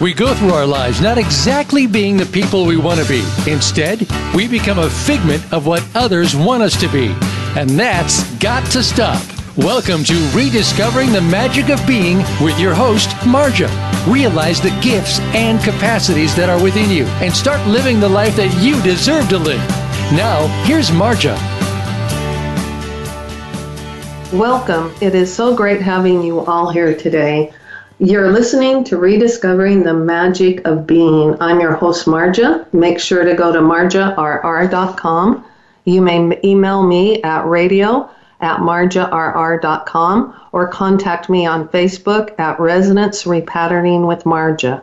We go through our lives not exactly being the people we want to be. Instead, we become a figment of what others want us to be. And that's got to stop. Welcome to Rediscovering the Magic of Being with your host, Marja. Realize the gifts and capacities that are within you and start living the life that you deserve to live. Now, here's Marja. Welcome. It is so great having you all here today. You're listening to Rediscovering the Magic of Being. I'm your host, Marja. Make sure to go to marjarr.com. You may email me at radio at marjarr.com or contact me on Facebook at Resonance Repatterning with Marja.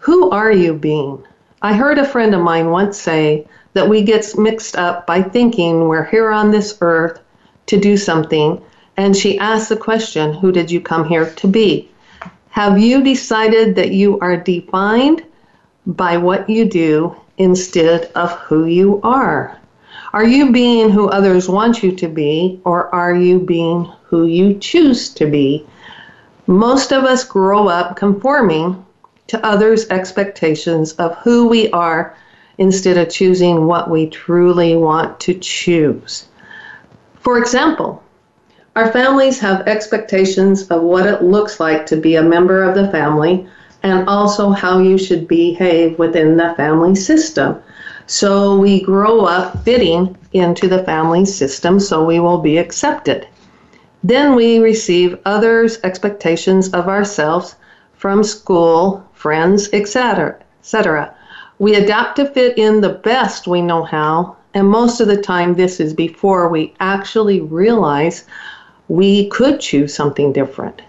Who are you being? I heard a friend of mine once say that we get mixed up by thinking we're here on this earth to do something and she asked the question, Who did you come here to be? Have you decided that you are defined by what you do instead of who you are? Are you being who others want you to be, or are you being who you choose to be? Most of us grow up conforming to others' expectations of who we are instead of choosing what we truly want to choose. For example, our families have expectations of what it looks like to be a member of the family and also how you should behave within the family system. So we grow up fitting into the family system so we will be accepted. Then we receive others' expectations of ourselves from school, friends, etc., etc. We adapt to fit in the best we know how, and most of the time this is before we actually realize we could choose something different.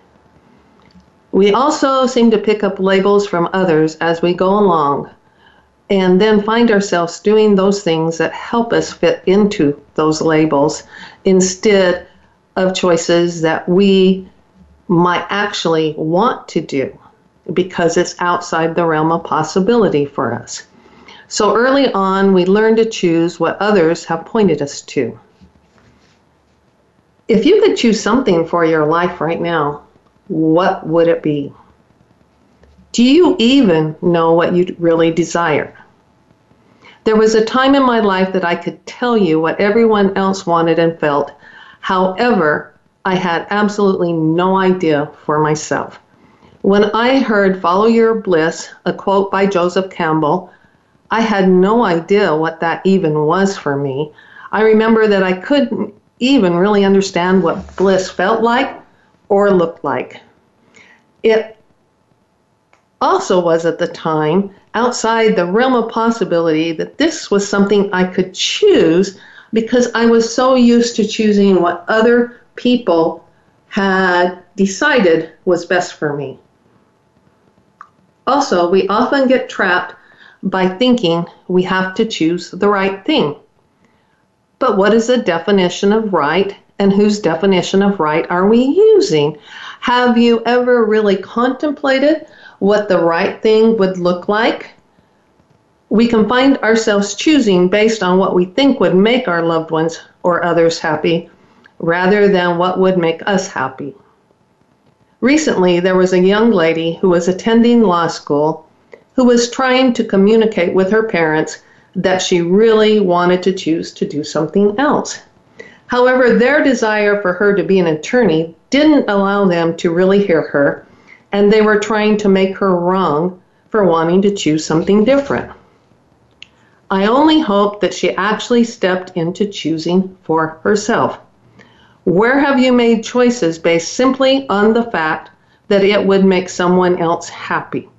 We also seem to pick up labels from others as we go along and then find ourselves doing those things that help us fit into those labels instead of choices that we might actually want to do because it's outside the realm of possibility for us. So early on, we learn to choose what others have pointed us to. If you could choose something for your life right now, what would it be? Do you even know what you really desire? There was a time in my life that I could tell you what everyone else wanted and felt. However, I had absolutely no idea for myself. When I heard Follow Your Bliss, a quote by Joseph Campbell, I had no idea what that even was for me. I remember that I couldn't even really understand what bliss felt like or looked like. It also was at the time outside the realm of possibility that this was something I could choose because I was so used to choosing what other people had decided was best for me. Also, we often get trapped by thinking we have to choose the right thing. But what is the definition of right and whose definition of right are we using? Have you ever really contemplated what the right thing would look like? We can find ourselves choosing based on what we think would make our loved ones or others happy rather than what would make us happy. Recently, there was a young lady who was attending law school who was trying to communicate with her parents that she really wanted to choose to do something else. However, their desire for her to be an attorney didn't allow them to really hear her, and they were trying to make her wrong for wanting to choose something different. I only hope that she actually stepped into choosing for herself. Where have you made choices based simply on the fact that it would make someone else happy?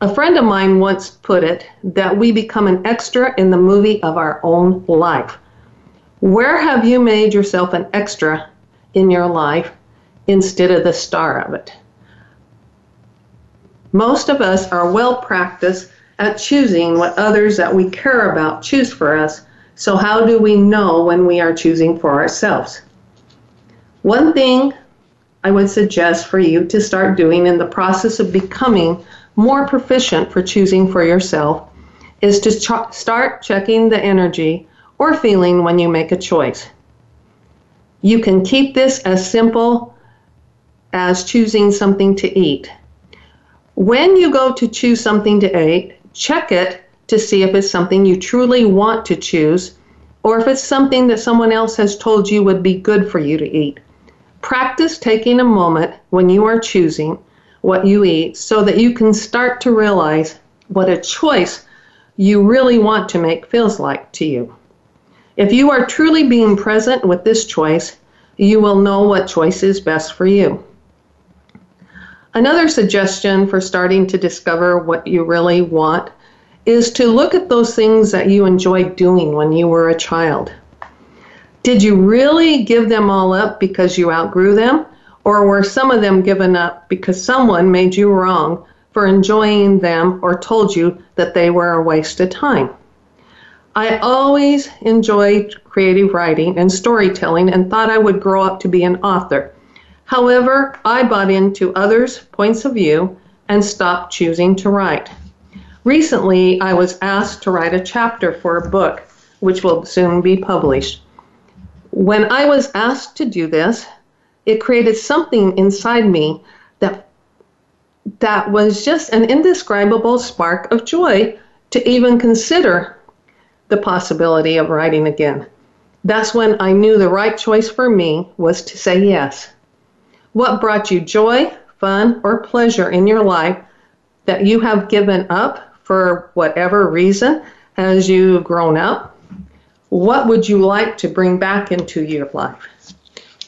A friend of mine once put it that we become an extra in the movie of our own life. Where have you made yourself an extra in your life instead of the star of it? Most of us are well practiced at choosing what others that we care about choose for us. So, how do we know when we are choosing for ourselves? One thing I would suggest for you to start doing in the process of becoming more proficient for choosing for yourself is to ch- start checking the energy or feeling when you make a choice. You can keep this as simple as choosing something to eat. When you go to choose something to eat, check it to see if it's something you truly want to choose or if it's something that someone else has told you would be good for you to eat. Practice taking a moment when you are choosing what you eat so that you can start to realize what a choice you really want to make feels like to you. If you are truly being present with this choice, you will know what choice is best for you. Another suggestion for starting to discover what you really want is to look at those things that you enjoyed doing when you were a child. Did you really give them all up because you outgrew them? Or were some of them given up because someone made you wrong for enjoying them or told you that they were a waste of time? I always enjoyed creative writing and storytelling and thought I would grow up to be an author. However, I bought into others' points of view and stopped choosing to write. Recently, I was asked to write a chapter for a book, which will soon be published. When I was asked to do this, it created something inside me that that was just an indescribable spark of joy to even consider the possibility of writing again. That's when I knew the right choice for me was to say yes. What brought you joy, fun, or pleasure in your life that you have given up for whatever reason as you've grown up? What would you like to bring back into your life?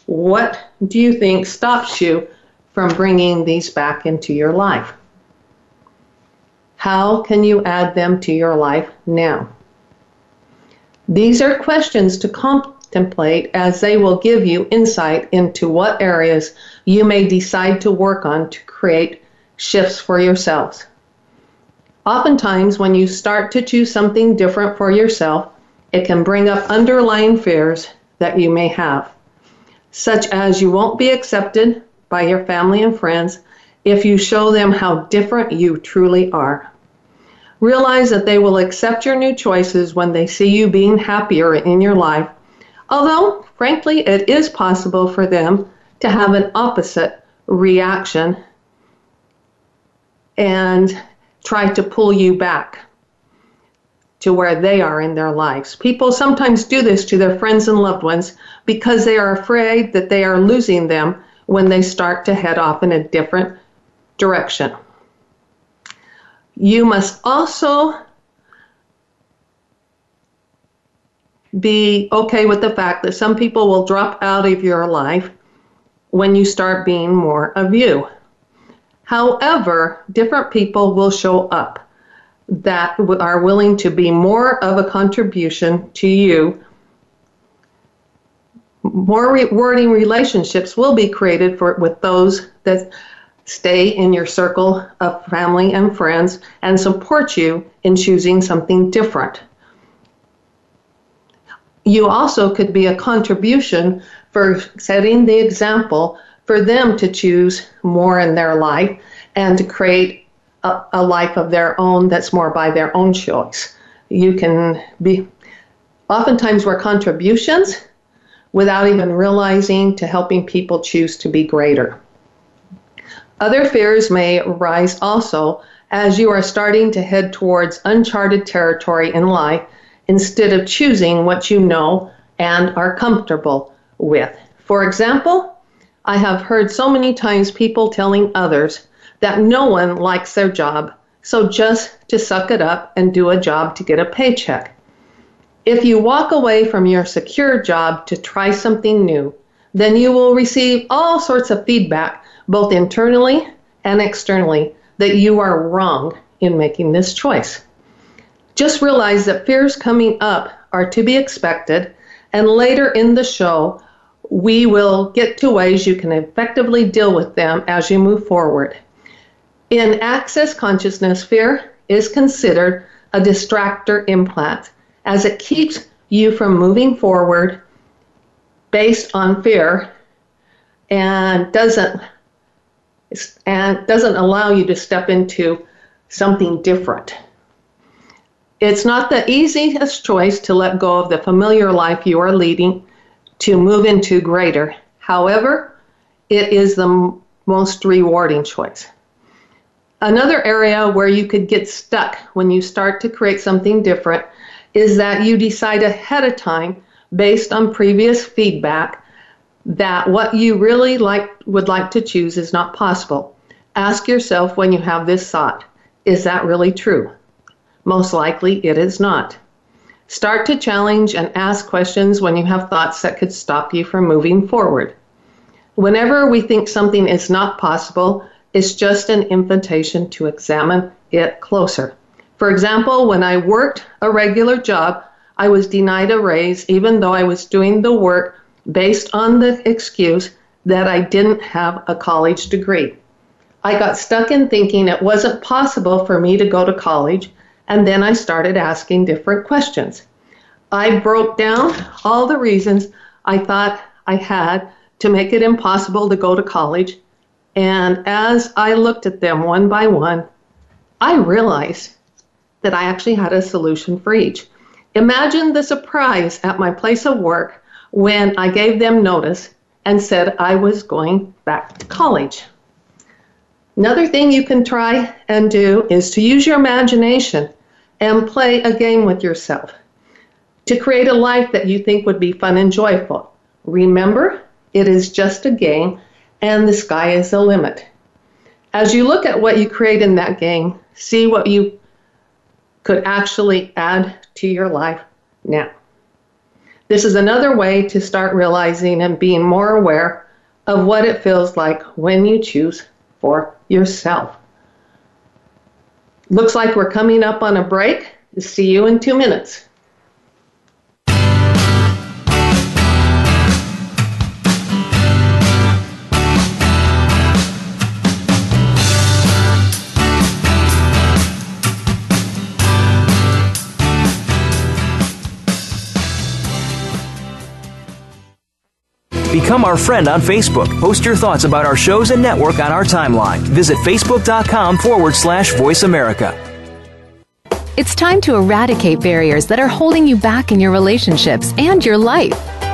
What do you think stops you from bringing these back into your life? How can you add them to your life now? These are questions to contemplate as they will give you insight into what areas you may decide to work on to create shifts for yourselves. Oftentimes, when you start to choose something different for yourself, it can bring up underlying fears that you may have, such as you won't be accepted by your family and friends if you show them how different you truly are. Realize that they will accept your new choices when they see you being happier in your life, although, frankly, it is possible for them to have an opposite reaction and try to pull you back to where they are in their lives. People sometimes do this to their friends and loved ones because they are afraid that they are losing them when they start to head off in a different direction. You must also be okay with the fact that some people will drop out of your life when you start being more of you. However, different people will show up that are willing to be more of a contribution to you. More rewarding relationships will be created for with those that stay in your circle of family and friends, and support you in choosing something different. You also could be a contribution for setting the example for them to choose more in their life and to create a, a life of their own that's more by their own choice. You can be, oftentimes, we're contributions without even realizing to helping people choose to be greater. Other fears may arise also as you are starting to head towards uncharted territory in life instead of choosing what you know and are comfortable with. For example, I have heard so many times people telling others that no one likes their job, so just to suck it up and do a job to get a paycheck. If you walk away from your secure job to try something new, then you will receive all sorts of feedback both internally and externally, that you are wrong in making this choice. Just realize that fears coming up are to be expected, and later in the show, we will get to ways you can effectively deal with them as you move forward. In access consciousness, fear is considered a distractor implant as it keeps you from moving forward based on fear and doesn't and doesn't allow you to step into something different. It's not the easiest choice to let go of the familiar life you are leading to move into greater. However, it is the most rewarding choice. Another area where you could get stuck when you start to create something different is that you decide ahead of time based on previous feedback that what you really like would like to choose is not possible. Ask yourself when you have this thought, is that really true? Most likely it is not. Start to challenge and ask questions when you have thoughts that could stop you from moving forward. Whenever we think something is not possible, it's just an invitation to examine it closer. For example, when I worked a regular job, I was denied a raise even though I was doing the work based on the excuse that I didn't have a college degree. I got stuck in thinking it wasn't possible for me to go to college, and then I started asking different questions. I broke down all the reasons I thought I had to make it impossible to go to college, and as I looked at them one by one, I realized that I actually had a solution for each. Imagine the surprise at my place of work when I gave them notice and said I was going back to college. Another thing you can try and do is to use your imagination and play a game with yourself to create a life that you think would be fun and joyful. Remember, it is just a game and the sky is the limit. As you look at what you create in that game, see what you could actually add to your life now. This is another way to start realizing and being more aware of what it feels like when you choose for yourself. Looks like we're coming up on a break. See you in two minutes. Become our friend on Facebook. Post your thoughts about our shows and network on our timeline. Visit facebook.com forward slash voice America. It's time to eradicate barriers that are holding you back in your relationships and your life.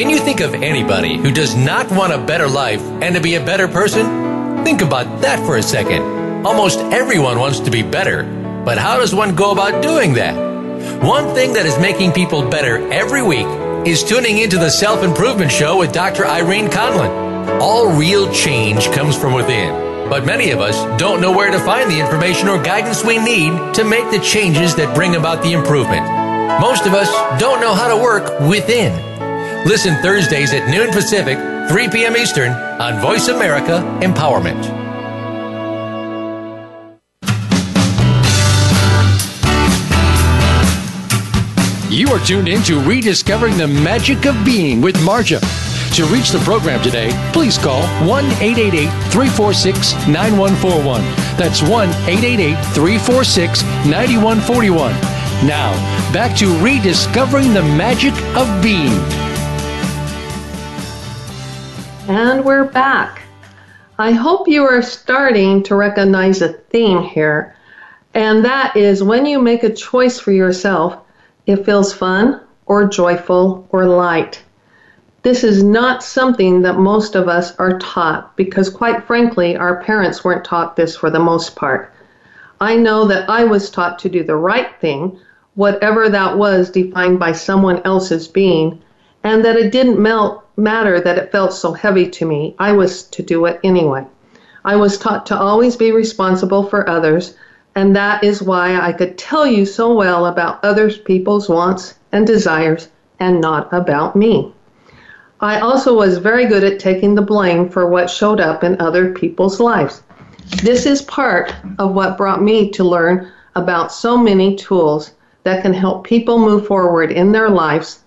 Can you think of anybody who does not want a better life and to be a better person? Think about that for a second. Almost everyone wants to be better, but how does one go about doing that? One thing that is making people better every week is tuning into the Self Improvement Show with Dr. Irene Conlon. All real change comes from within, but many of us don't know where to find the information or guidance we need to make the changes that bring about the improvement. Most of us don't know how to work within. Listen Thursdays at noon Pacific, 3 p.m. Eastern on Voice America Empowerment. You are tuned in to Rediscovering the Magic of Being with Marja. To reach the program today, please call 1 888 346 9141. That's 1 888 346 9141. Now, back to rediscovering the magic of being. And we're back. I hope you are starting to recognize a theme here, and that is when you make a choice for yourself, it feels fun or joyful or light. This is not something that most of us are taught because, quite frankly, our parents weren't taught this for the most part. I know that I was taught to do the right thing, whatever that was defined by someone else's being, and that it didn't melt, matter that it felt so heavy to me. I was to do it anyway. I was taught to always be responsible for others, and that is why I could tell you so well about other people's wants and desires and not about me. I also was very good at taking the blame for what showed up in other people's lives. This is part of what brought me to learn about so many tools that can help people move forward in their lives,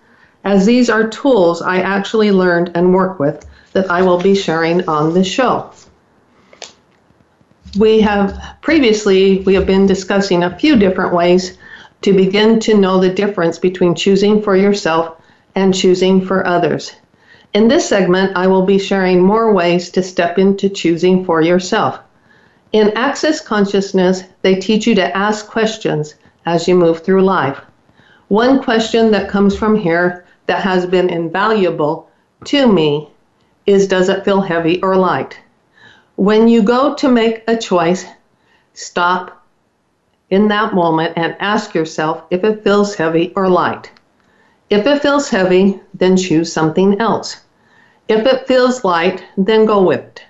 as these are tools I actually learned and work with that I will be sharing on this show. We have previously we have been discussing a few different ways to begin to know the difference between choosing for yourself and choosing for others. In this segment, I will be sharing more ways to step into choosing for yourself. In Access Consciousness, they teach you to ask questions as you move through life. One question that comes from here that has been invaluable to me is Does it feel heavy or light? When you go to make a choice, stop in that moment and ask yourself if it feels heavy or light. If it feels heavy, then choose something else. If it feels light, then go with it.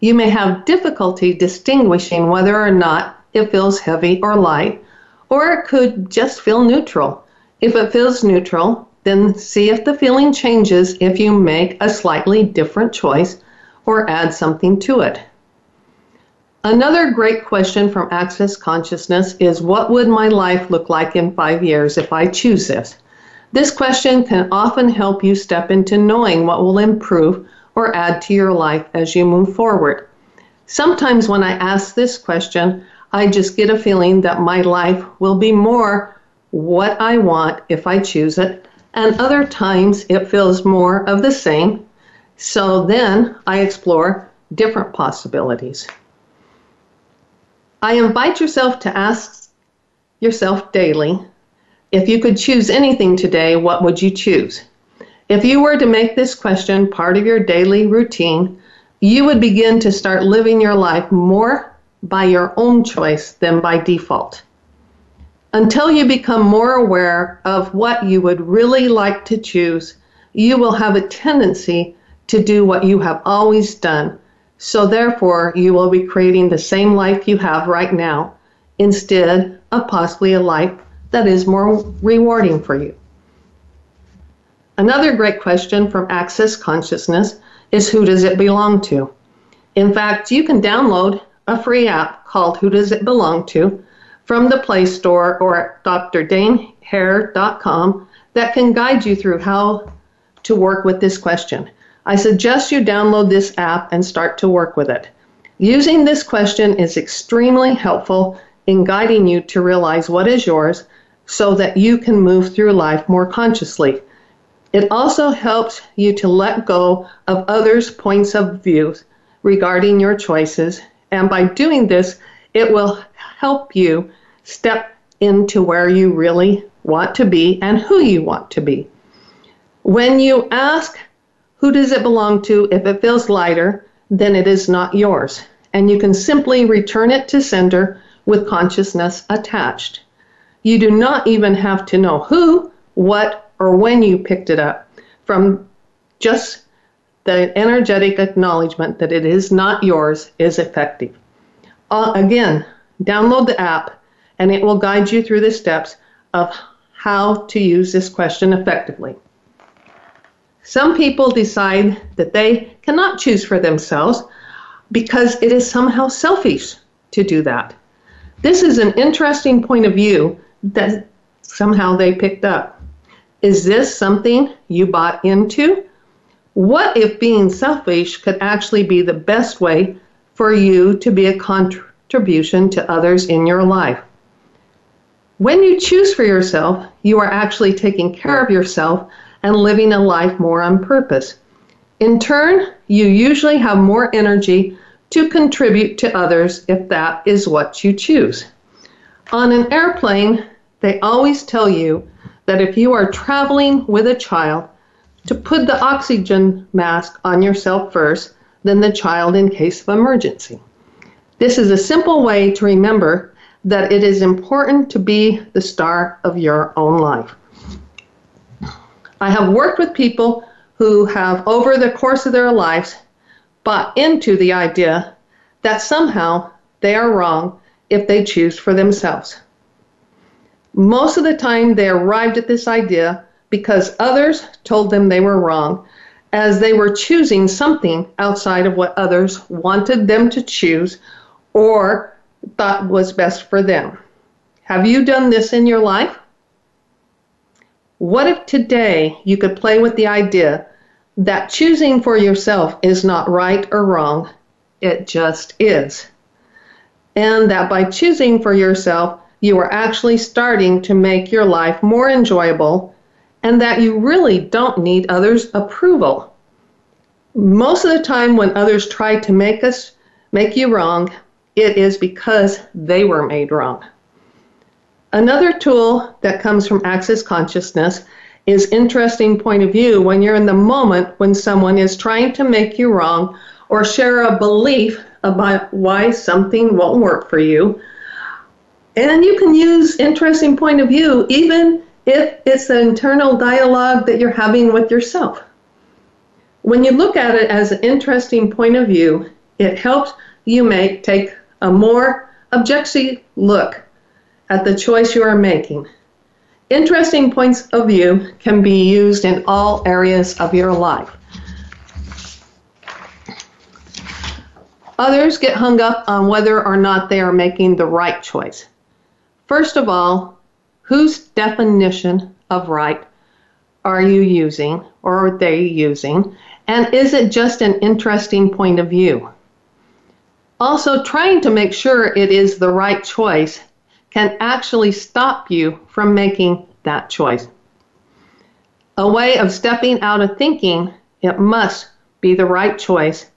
You may have difficulty distinguishing whether or not it feels heavy or light, or it could just feel neutral. If it feels neutral, then see if the feeling changes if you make a slightly different choice or add something to it. Another great question from Access Consciousness is What would my life look like in five years if I choose this? This question can often help you step into knowing what will improve or add to your life as you move forward. Sometimes when I ask this question, I just get a feeling that my life will be more what I want if I choose it, and other times it feels more of the same so then I explore different possibilities. I invite yourself to ask yourself daily if you could choose anything today, what would you choose? If you were to make this question part of your daily routine, you would begin to start living your life more by your own choice than by default. Until you become more aware of what you would really like to choose, you will have a tendency to do what you have always done. So, therefore, you will be creating the same life you have right now instead of possibly a life that is more rewarding for you. Another great question from Access Consciousness is who does it belong to? In fact, you can download a free app called Who Does It Belong To from the Play Store or at drdainheer.com that can guide you through how to work with this question. I suggest you download this app and start to work with it. Using this question is extremely helpful in guiding you to realize what is yours so that you can move through life more consciously. It also helps you to let go of others' points of view regarding your choices, and by doing this, it will help you step into where you really want to be and who you want to be. When you ask who does it belong to? If it feels lighter, then it is not yours. And you can simply return it to sender with consciousness attached. You do not even have to know who, what, or when you picked it up. From just the energetic acknowledgement that it is not yours is effective. Uh, again, download the app and it will guide you through the steps of how to use this question effectively. Some people decide that they cannot choose for themselves because it is somehow selfish to do that. This is an interesting point of view that somehow they picked up. Is this something you bought into? What if being selfish could actually be the best way for you to be a contribution to others in your life? When you choose for yourself, you are actually taking care of yourself and living a life more on purpose. In turn, you usually have more energy to contribute to others if that is what you choose. On an airplane, they always tell you that if you are traveling with a child, to put the oxygen mask on yourself first, then the child in case of emergency. This is a simple way to remember that it is important to be the star of your own life. I have worked with people who have, over the course of their lives, bought into the idea that somehow they are wrong if they choose for themselves. Most of the time, they arrived at this idea because others told them they were wrong, as they were choosing something outside of what others wanted them to choose or thought was best for them. Have you done this in your life? What if today you could play with the idea that choosing for yourself is not right or wrong, it just is? And that by choosing for yourself, you are actually starting to make your life more enjoyable and that you really don't need others' approval. Most of the time when others try to make us make you wrong, it is because they were made wrong. Another tool that comes from Access Consciousness is interesting point of view when you're in the moment when someone is trying to make you wrong or share a belief about why something won't work for you. And you can use interesting point of view even if it's an internal dialogue that you're having with yourself. When you look at it as an interesting point of view, it helps you make take a more objective look at the choice you are making. Interesting points of view can be used in all areas of your life. Others get hung up on whether or not they are making the right choice. First of all, whose definition of right are you using or are they using? And is it just an interesting point of view? Also, trying to make sure it is the right choice can actually stop you from making that choice. A way of stepping out of thinking it must be the right choice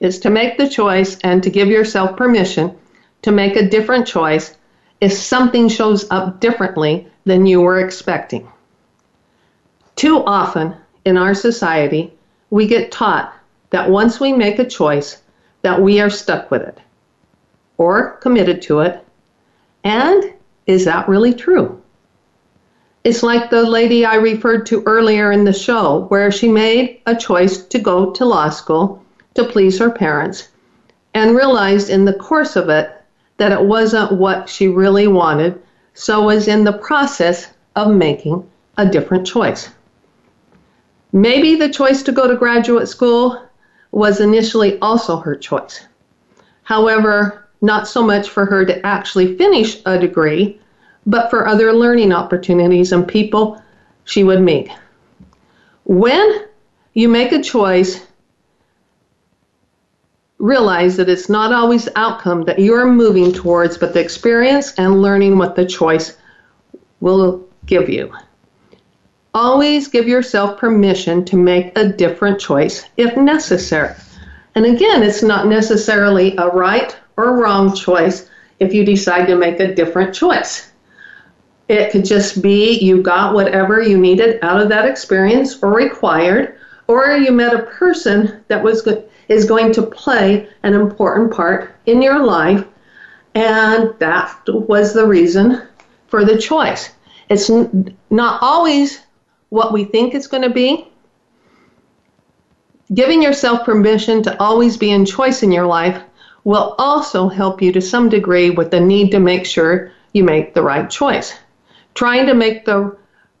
is to make the choice and to give yourself permission to make a different choice if something shows up differently than you were expecting. Too often in our society, we get taught that once we make a choice, that we are stuck with it or committed to it. And is that really true? It's like the lady I referred to earlier in the show, where she made a choice to go to law school to please her parents and realized in the course of it that it wasn't what she really wanted, so was in the process of making a different choice. Maybe the choice to go to graduate school was initially also her choice. However, not so much for her to actually finish a degree, but for other learning opportunities and people she would meet. When you make a choice, realize that it's not always the outcome that you're moving towards, but the experience and learning what the choice will give you. Always give yourself permission to make a different choice if necessary. And again, it's not necessarily a right or wrong choice if you decide to make a different choice. It could just be you got whatever you needed out of that experience or required, or you met a person that was good is going to play an important part in your life, and that was the reason for the choice. It's n- not always what we think it's going to be. Giving yourself permission to always be in choice in your life will also help you to some degree with the need to make sure you make the right choice. Trying to make the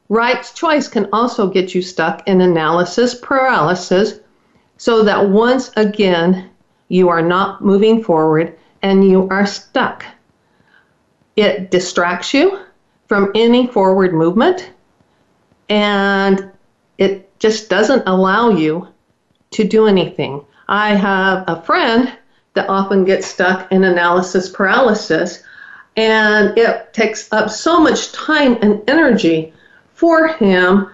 right choice can also get you stuck in analysis paralysis so that once again you are not moving forward and you are stuck. It distracts you from any forward movement and it just doesn't allow you to do anything. I have a friend that often gets stuck in analysis paralysis, and it takes up so much time and energy for him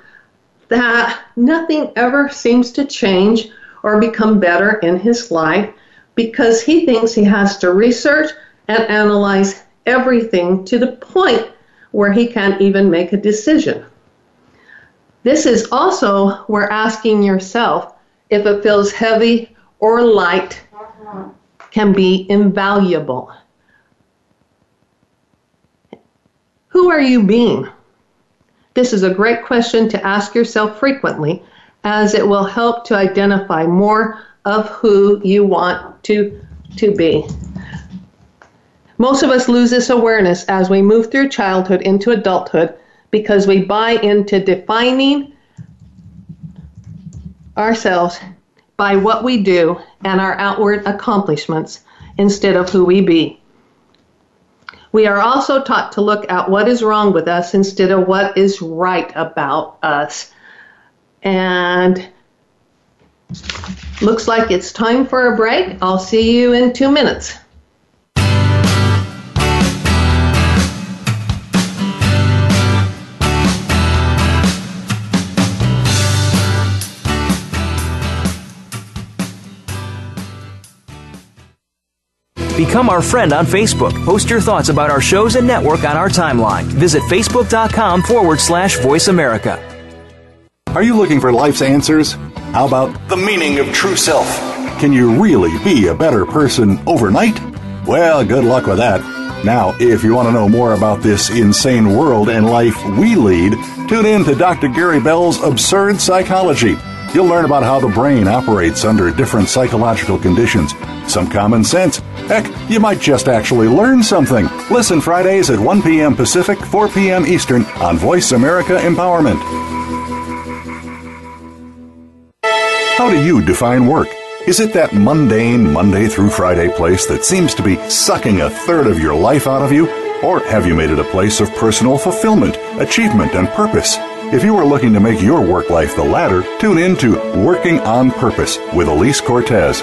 that nothing ever seems to change or become better in his life because he thinks he has to research and analyze everything to the point where he can't even make a decision. This is also where asking yourself if it feels heavy or light can be invaluable. Who are you being? This is a great question to ask yourself frequently as it will help to identify more of who you want to, to be. Most of us lose this awareness as we move through childhood into adulthood because we buy into defining ourselves by what we do and our outward accomplishments instead of who we be. We are also taught to look at what is wrong with us instead of what is right about us. And looks like it's time for a break. I'll see you in two minutes. Become our friend on Facebook. Post your thoughts about our shows and network on our timeline. Visit facebook.com forward slash voice America. Are you looking for life's answers? How about the meaning of true self? Can you really be a better person overnight? Well, good luck with that. Now, if you want to know more about this insane world and life we lead, tune in to Dr. Gary Bell's Absurd Psychology. You'll learn about how the brain operates under different psychological conditions, some common sense. Heck, you might just actually learn something. Listen Fridays at 1 p.m. Pacific, 4 p.m. Eastern on Voice America Empowerment. How do you define work? Is it that mundane Monday through Friday place that seems to be sucking a third of your life out of you? Or have you made it a place of personal fulfillment, achievement, and purpose? If you are looking to make your work life the latter, tune in to Working on Purpose with Elise Cortez.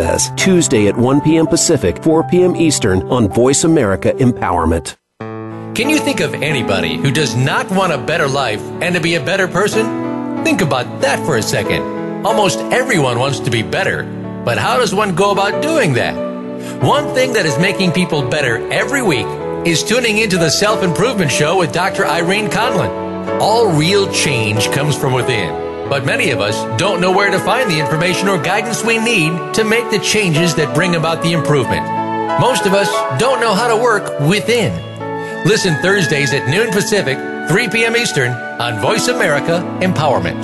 Says, Tuesday at 1 p.m. Pacific, 4 p.m. Eastern on Voice America Empowerment. Can you think of anybody who does not want a better life and to be a better person? Think about that for a second. Almost everyone wants to be better, but how does one go about doing that? One thing that is making people better every week is tuning into the Self Improvement Show with Dr. Irene Conlon. All real change comes from within. But many of us don't know where to find the information or guidance we need to make the changes that bring about the improvement. Most of us don't know how to work within. Listen Thursdays at noon Pacific, 3 p.m. Eastern on Voice America Empowerment.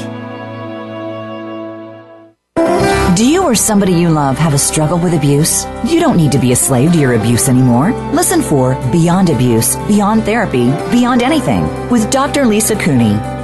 Do you or somebody you love have a struggle with abuse? You don't need to be a slave to your abuse anymore. Listen for Beyond Abuse, Beyond Therapy, Beyond Anything with Dr. Lisa Cooney.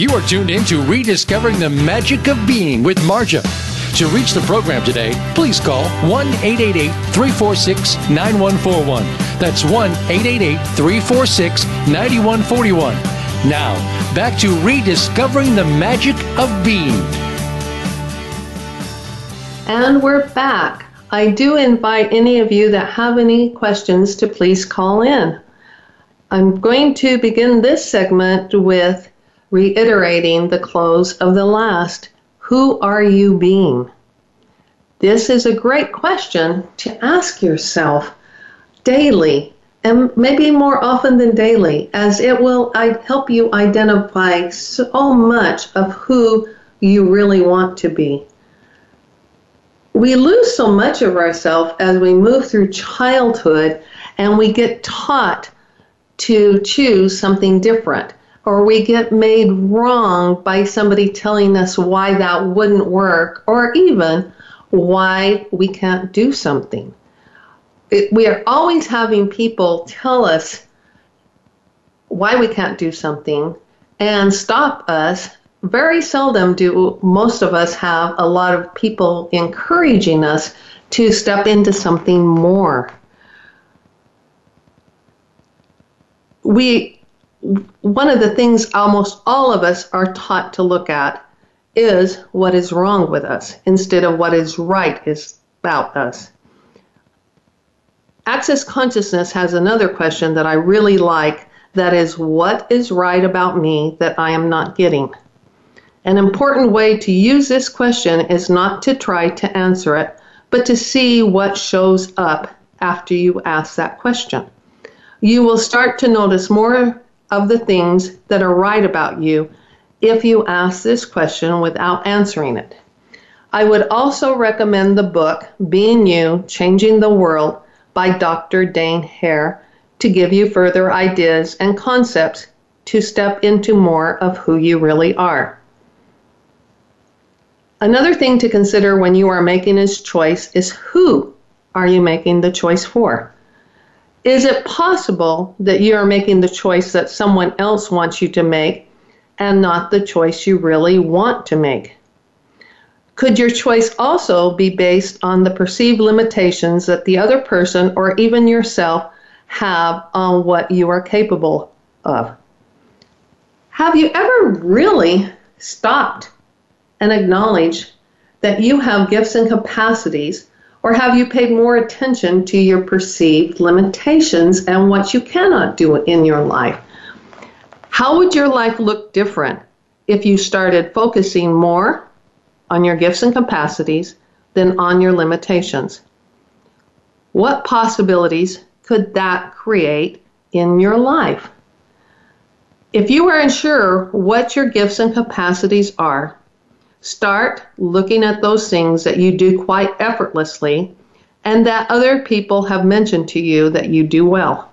You are tuned in to Rediscovering the Magic of Being with Marja. To reach the program today, please call 1 888 346 9141. That's 1 888 346 9141. Now, back to Rediscovering the Magic of Being. And we're back. I do invite any of you that have any questions to please call in. I'm going to begin this segment with reiterating the close of the last. Who are you being? This is a great question to ask yourself daily, and maybe more often than daily, as it will help you identify so much of who you really want to be. We lose so much of ourselves as we move through childhood and we get taught to choose something different or we get made wrong by somebody telling us why that wouldn't work, or even why we can't do something. It, we are always having people tell us why we can't do something and stop us. Very seldom do most of us have a lot of people encouraging us to step into something more. We one of the things almost all of us are taught to look at is what is wrong with us instead of what is right is about us. Access consciousness has another question that I really like that is what is right about me that I am not getting? An important way to use this question is not to try to answer it, but to see what shows up after you ask that question. You will start to notice more of the things that are right about you if you ask this question without answering it. I would also recommend the book Being You Changing the World by Dr. Dain Heer to give you further ideas and concepts to step into more of who you really are. Another thing to consider when you are making this choice is who are you making the choice for? Is it possible that you are making the choice that someone else wants you to make and not the choice you really want to make? Could your choice also be based on the perceived limitations that the other person or even yourself have on what you are capable of? Have you ever really stopped and acknowledged that you have gifts and capacities or have you paid more attention to your perceived limitations and what you cannot do in your life? How would your life look different if you started focusing more on your gifts and capacities than on your limitations? What possibilities could that create in your life? If you are unsure what your gifts and capacities are, Start looking at those things that you do quite effortlessly and that other people have mentioned to you that you do well.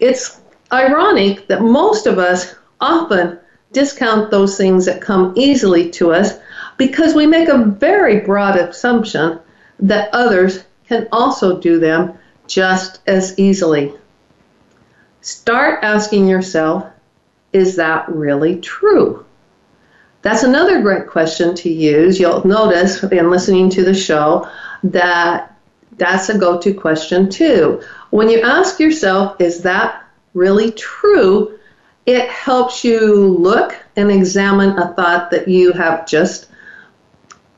It's ironic that most of us often discount those things that come easily to us because we make a very broad assumption that others can also do them just as easily. Start asking yourself, is that really true? That's another great question to use. You'll notice in listening to the show that that's a go to question too. When you ask yourself, is that really true? It helps you look and examine a thought that you have just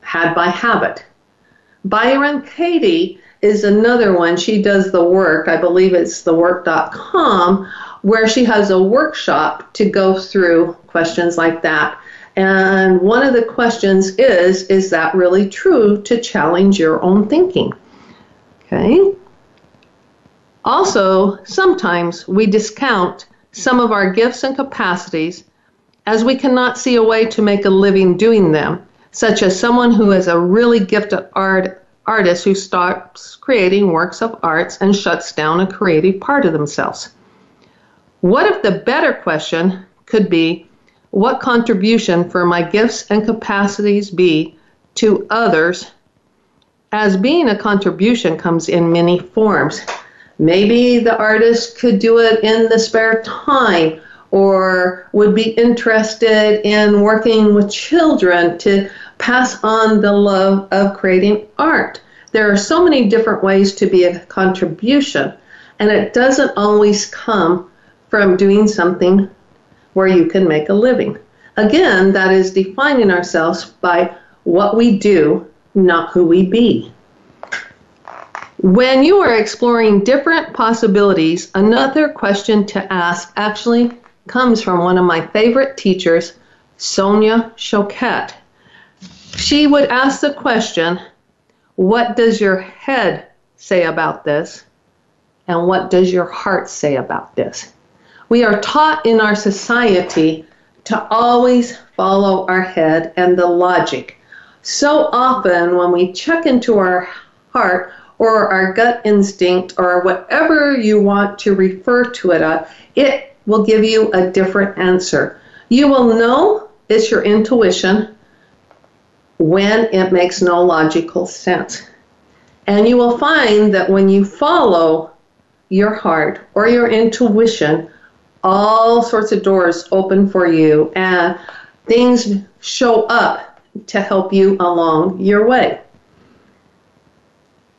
had by habit. Byron Katie is another one. She does the work, I believe it's thework.com, where she has a workshop to go through questions like that. And one of the questions is Is that really true to challenge your own thinking? Okay. Also, sometimes we discount some of our gifts and capacities as we cannot see a way to make a living doing them, such as someone who is a really gifted art, artist who stops creating works of arts and shuts down a creative part of themselves. What if the better question could be, what contribution for my gifts and capacities be to others? As being a contribution comes in many forms. Maybe the artist could do it in the spare time or would be interested in working with children to pass on the love of creating art. There are so many different ways to be a contribution, and it doesn't always come from doing something where you can make a living. Again, that is defining ourselves by what we do, not who we be. When you are exploring different possibilities, another question to ask actually comes from one of my favorite teachers, Sonia Choquette. She would ask the question, What does your head say about this? And what does your heart say about this? We are taught in our society to always follow our head and the logic. So often, when we check into our heart or our gut instinct or whatever you want to refer to it, uh, it will give you a different answer. You will know it's your intuition when it makes no logical sense. And you will find that when you follow your heart or your intuition, all sorts of doors open for you and things show up to help you along your way.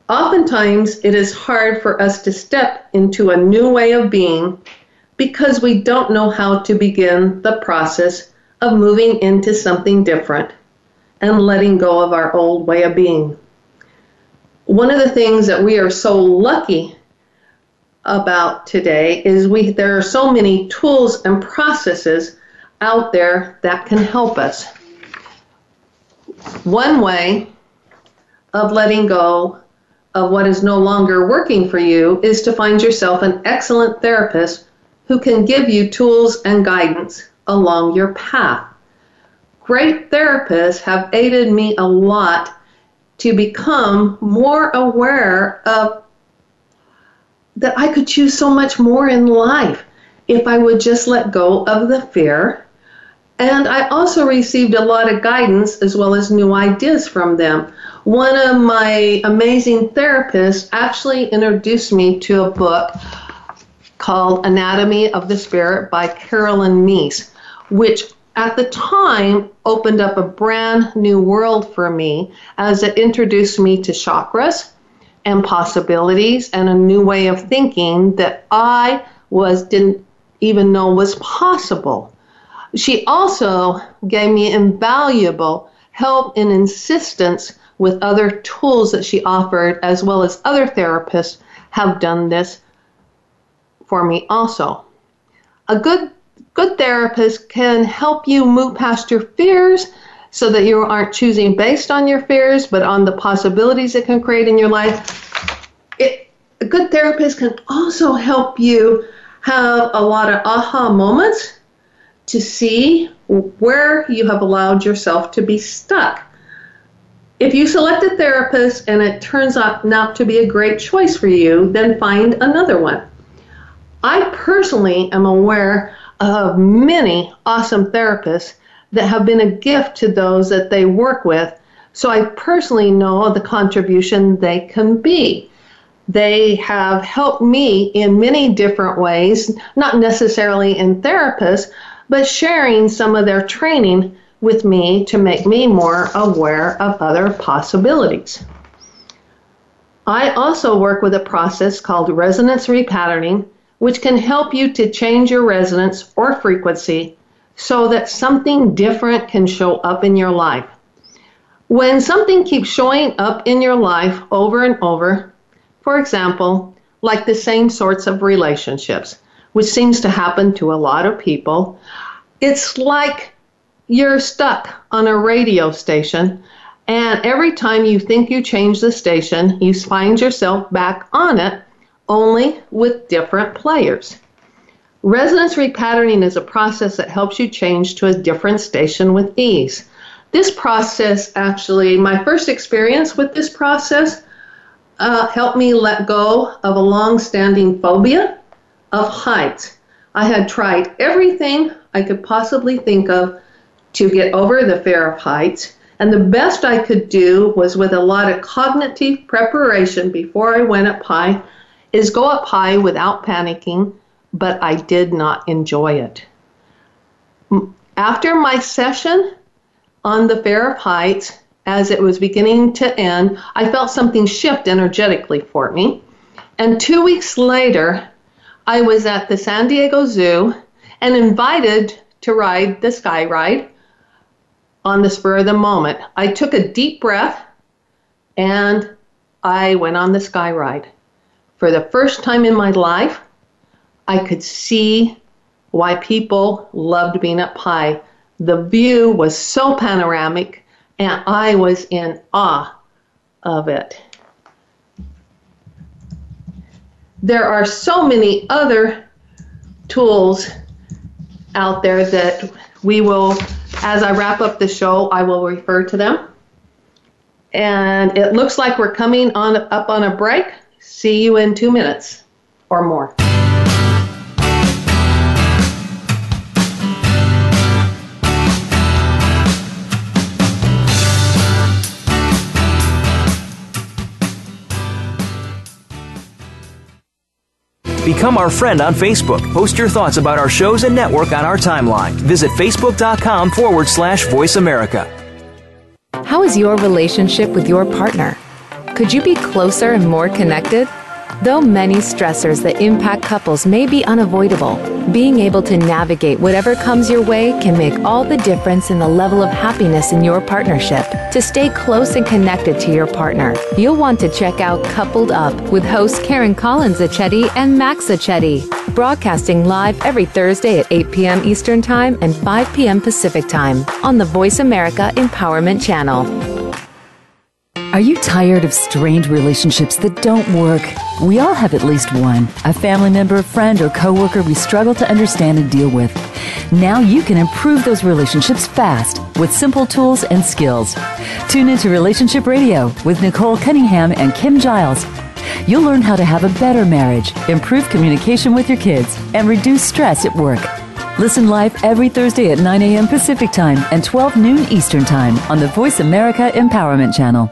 Oftentimes, it is hard for us to step into a new way of being because we don't know how to begin the process of moving into something different and letting go of our old way of being. One of the things that we are so lucky about today is we there are so many tools and processes out there that can help us. One way of letting go of what is no longer working for you is to find yourself an excellent therapist who can give you tools and guidance along your path. Great therapists have aided me a lot to become more aware of that I could choose so much more in life if I would just let go of the fear. And I also received a lot of guidance as well as new ideas from them. One of my amazing therapists actually introduced me to a book called Anatomy of the Spirit by Caroline Myss, which at the time opened up a brand new world for me as it introduced me to chakras and possibilities and a new way of thinking that I was didn't even know was possible. She also gave me invaluable help and insistence with other tools that she offered, as well as other therapists have done this for me also. A good good therapist can help you move past your fears so that you aren't choosing based on your fears but on the possibilities it can create in your life. It, a good therapist can also help you have a lot of aha moments to see where you have allowed yourself to be stuck. If you select a therapist and it turns out not to be a great choice for you, then find another one. I personally am aware of many awesome therapists that have been a gift to those that they work with. So I personally know the contribution they can be. They have helped me in many different ways, not necessarily in therapists, but sharing some of their training with me to make me more aware of other possibilities. I also work with a process called resonance repatterning which can help you to change your resonance or frequency so that something different can show up in your life. When something keeps showing up in your life over and over, for example, like the same sorts of relationships, which seems to happen to a lot of people, it's like you're stuck on a radio station, and every time you think you change the station, you find yourself back on it only with different players. Resonance repatterning is a process that helps you change to a different station with ease. This process, actually, my first experience with this process uh, helped me let go of a long standing phobia of heights. I had tried everything I could possibly think of to get over the fear of heights, and the best I could do was with a lot of cognitive preparation before I went up high, is go up high without panicking but I did not enjoy it. After my session on the Fear of Heights, as it was beginning to end, I felt something shift energetically for me. And two weeks later, I was at the San Diego Zoo and invited to ride the Sky Ride on the spur of the moment. I took a deep breath and I went on the Sky Ride. For the first time in my life, I could see why people loved being up high. The view was so panoramic, and I was in awe of it. There are so many other tools out there that we will, as I wrap up the show, I will refer to them. And it looks like we're coming on up on a break. See you in two minutes or more. Become our friend on Facebook. Post your thoughts about our shows and network on our timeline. Visit facebook.com forward slash voice America. How is your relationship with your partner? Could you be closer and more connected? Though many stressors that impact couples may be unavoidable, being able to navigate whatever comes your way can make all the difference in the level of happiness in your partnership. To stay close and connected to your partner, you'll want to check out Coupled Up with hosts Karen Collins Achetti and Max Achetti, broadcasting live every Thursday at 8 p.m. Eastern Time and 5 p.m. Pacific Time on the Voice America Empowerment Channel. Are you tired of strained relationships that don't work? We all have at least one a family member, friend, or coworker we struggle to understand and deal with. Now you can improve those relationships fast with simple tools and skills. Tune into Relationship Radio with Nicole Cunningham and Kim Giles. You'll learn how to have a better marriage, improve communication with your kids, and reduce stress at work. Listen live every Thursday at 9 a.m. Pacific Time and 12 noon Eastern Time on the Voice America Empowerment Channel.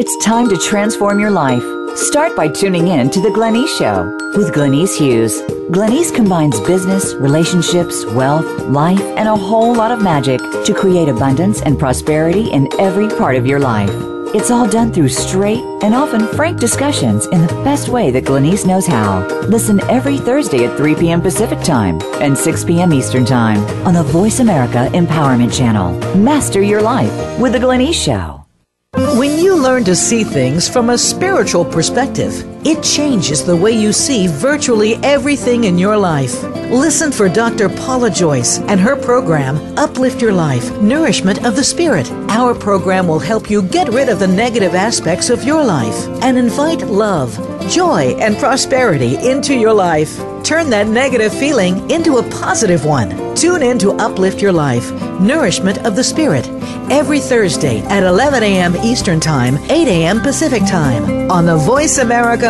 It's time to transform your life. Start by tuning in to The Glenyce Show with Glenyce Hughes. Glenyce combines business, relationships, wealth, life, and a whole lot of magic to create abundance and prosperity in every part of your life. It's all done through straight and often frank discussions in the best way that Glenyce knows how. Listen every Thursday at 3 p.m. Pacific Time and 6 p.m. Eastern Time on the Voice America Empowerment Channel. Master your life with The Glenyce Show. When you learn to see things from a spiritual perspective, it changes the way you see virtually everything in your life. Listen for Dr. Paula Joyce and her program, Uplift Your Life Nourishment of the Spirit. Our program will help you get rid of the negative aspects of your life and invite love, joy, and prosperity into your life. Turn that negative feeling into a positive one. Tune in to Uplift Your Life Nourishment of the Spirit every Thursday at 11 a.m. Eastern Time, 8 a.m. Pacific Time on the Voice America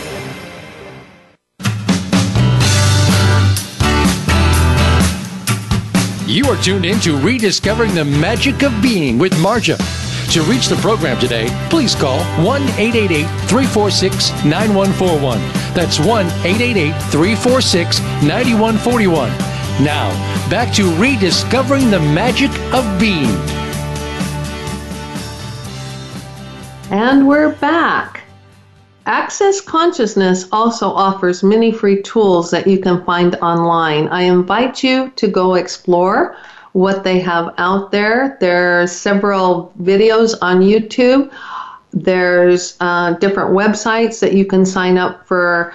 You are tuned in to Rediscovering the Magic of Being with Marja. To reach the program today, please call 1 888 346 9141. That's 1 888 346 9141. Now, back to rediscovering the magic of being. And we're back. Access Consciousness also offers many free tools that you can find online. I invite you to go explore what they have out there. There are several videos on YouTube. There's uh, different websites that you can sign up for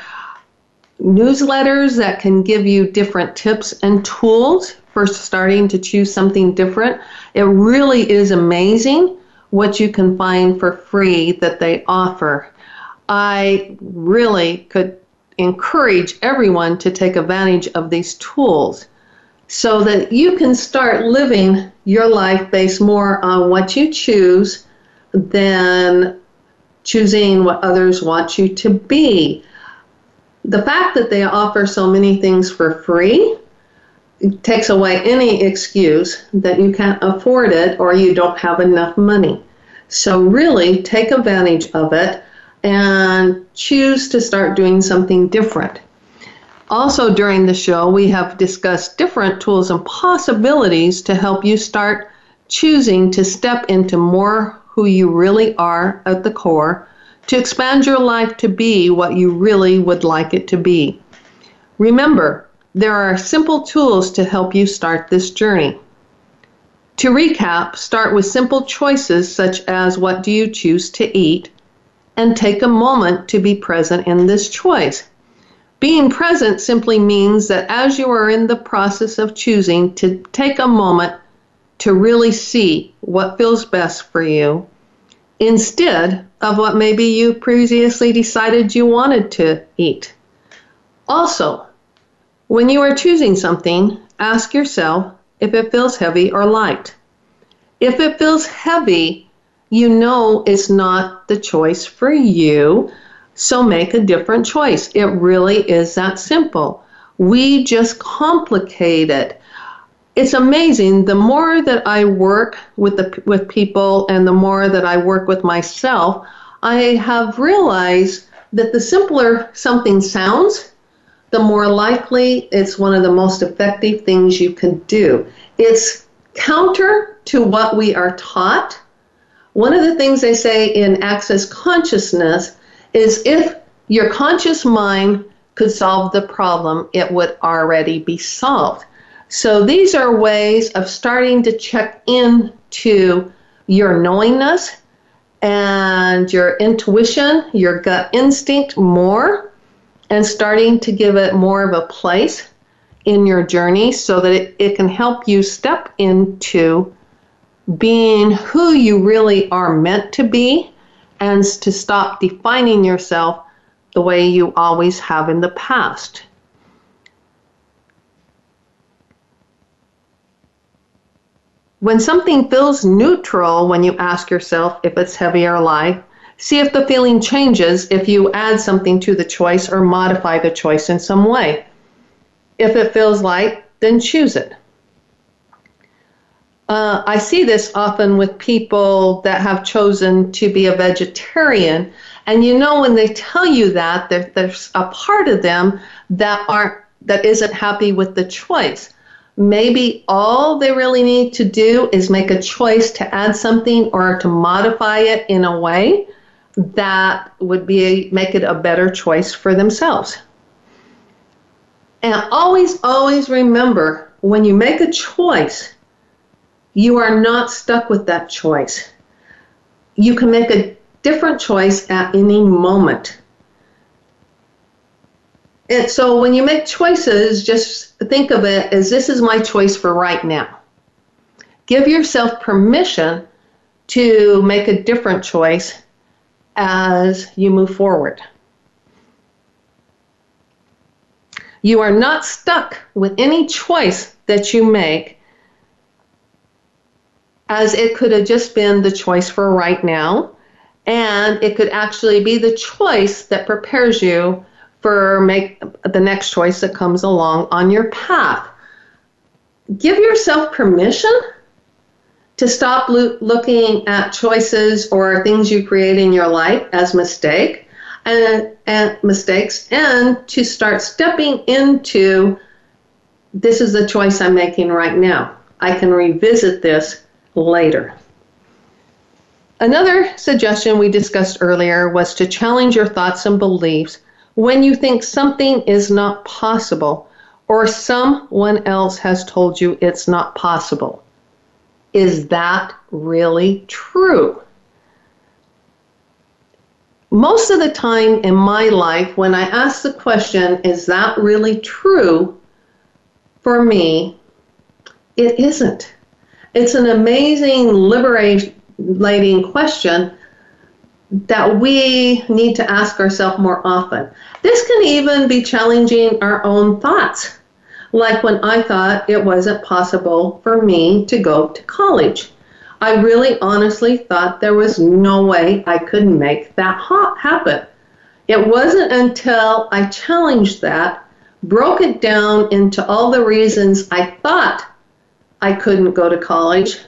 newsletters that can give you different tips and tools for starting to choose something different. It really is amazing what you can find for free that they offer. I really could encourage everyone to take advantage of these tools so that you can start living your life based more on what you choose than choosing what others want you to be. The fact that they offer so many things for free takes away any excuse that you can't afford it or you don't have enough money. So, really take advantage of it and choose to start doing something different. Also, during the show, we have discussed different tools and possibilities to help you start choosing to step into more who you really are at the core, to expand your life to be what you really would like it to be. Remember, there are simple tools to help you start this journey. To recap, start with simple choices such as what do you choose to eat, and take a moment to be present in this choice. Being present simply means that as you are in the process of choosing to take a moment to really see what feels best for you instead of what maybe you previously decided you wanted to eat. Also, when you are choosing something, ask yourself if it feels heavy or light. If it feels heavy, you know it's not the choice for you so make a different choice. It really is that simple. We just complicate it. It's amazing. The more that I work with the with people and the more that I work with myself, I have realized that the simpler something sounds, the more likely it's one of the most effective things you can do. It's counter to what we are taught. One of the things they say in Access Consciousness is if your conscious mind could solve the problem, it would already be solved. So these are ways of starting to check in to your knowingness and your intuition, your gut instinct more, and starting to give it more of a place in your journey so that it, it can help you step into being who you really are meant to be and to stop defining yourself the way you always have in the past. When something feels neutral when you ask yourself if it's heavy or light, see if the feeling changes if you add something to the choice or modify the choice in some way. If it feels light, then choose it. Uh, I see this often with people that have chosen to be a vegetarian. And you know, when they tell you that, there, there's a part of them that aren't that isn't happy with the choice. Maybe all they really need to do is make a choice to add something or to modify it in a way that would be make it a better choice for themselves. And always, always remember when you make a choice, you are not stuck with that choice. You can make a different choice at any moment. And so when you make choices, just think of it as this is my choice for right now. Give yourself permission to make a different choice as you move forward. You are not stuck with any choice that you make as it could have just been the choice for right now. And it could actually be the choice that prepares you for make the next choice that comes along on your path. give yourself permission to stop lo- looking at choices or things you create in your life as mistake and, and mistakes and to start stepping into this is the choice I'm making right now. I can revisit this later. Another suggestion we discussed earlier was to challenge your thoughts and beliefs when you think something is not possible or someone else has told you it's not possible. Is that really true? Most of the time in my life, when I ask the question, is that really true for me? It isn't. It's an amazing, liberating question that we need to ask ourselves more often. This can even be challenging our own thoughts. Like when I thought it wasn't possible for me to go to college. I really honestly thought there was no way I could make that happen. It wasn't until I challenged that, broke it down into all the reasons I thought I couldn't go to college,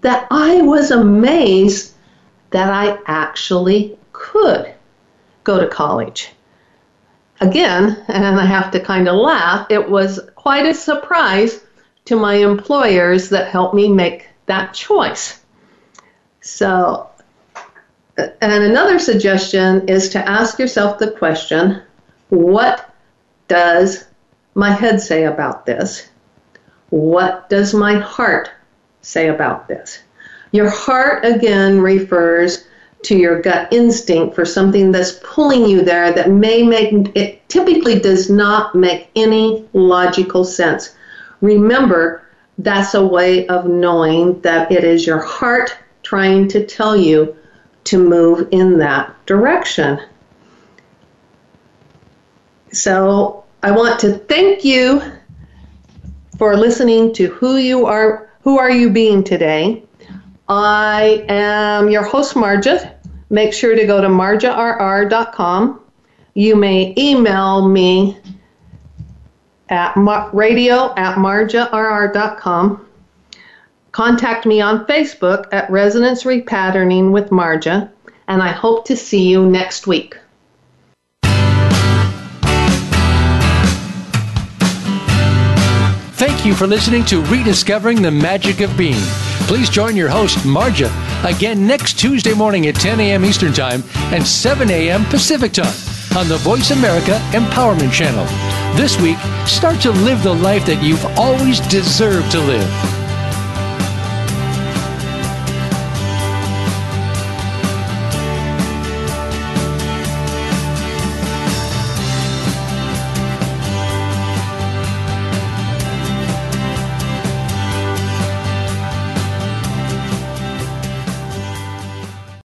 that I was amazed that I actually could go to college. Again, and I have to kind of laugh, it was quite a surprise to my employers that helped me make that choice. So, uh, and another suggestion is to ask yourself the question what does my head say about this? What does my heart say about this? Your heart, again, refers to your gut instinct for something that's pulling you there that may make it typically does not make any logical sense. Remember, that's a way of knowing that it is your heart trying to tell you to move in that direction. So, I want to thank you for listening to who you are who are you being today I am your host, Marja. Make sure to go to marjarr.com. You may email me at radio at marjarr.com. Contact me on Facebook at Resonance Repatterning with Marja, and I hope to see you next week. Thank you for listening to Rediscovering the Magic of Being. Please join your host, Marja, again next Tuesday morning at 10 a.m. Eastern Time and 7 a.m. Pacific Time on the Voice America Empowerment Channel. This week, start to live the life that you've always deserved to live.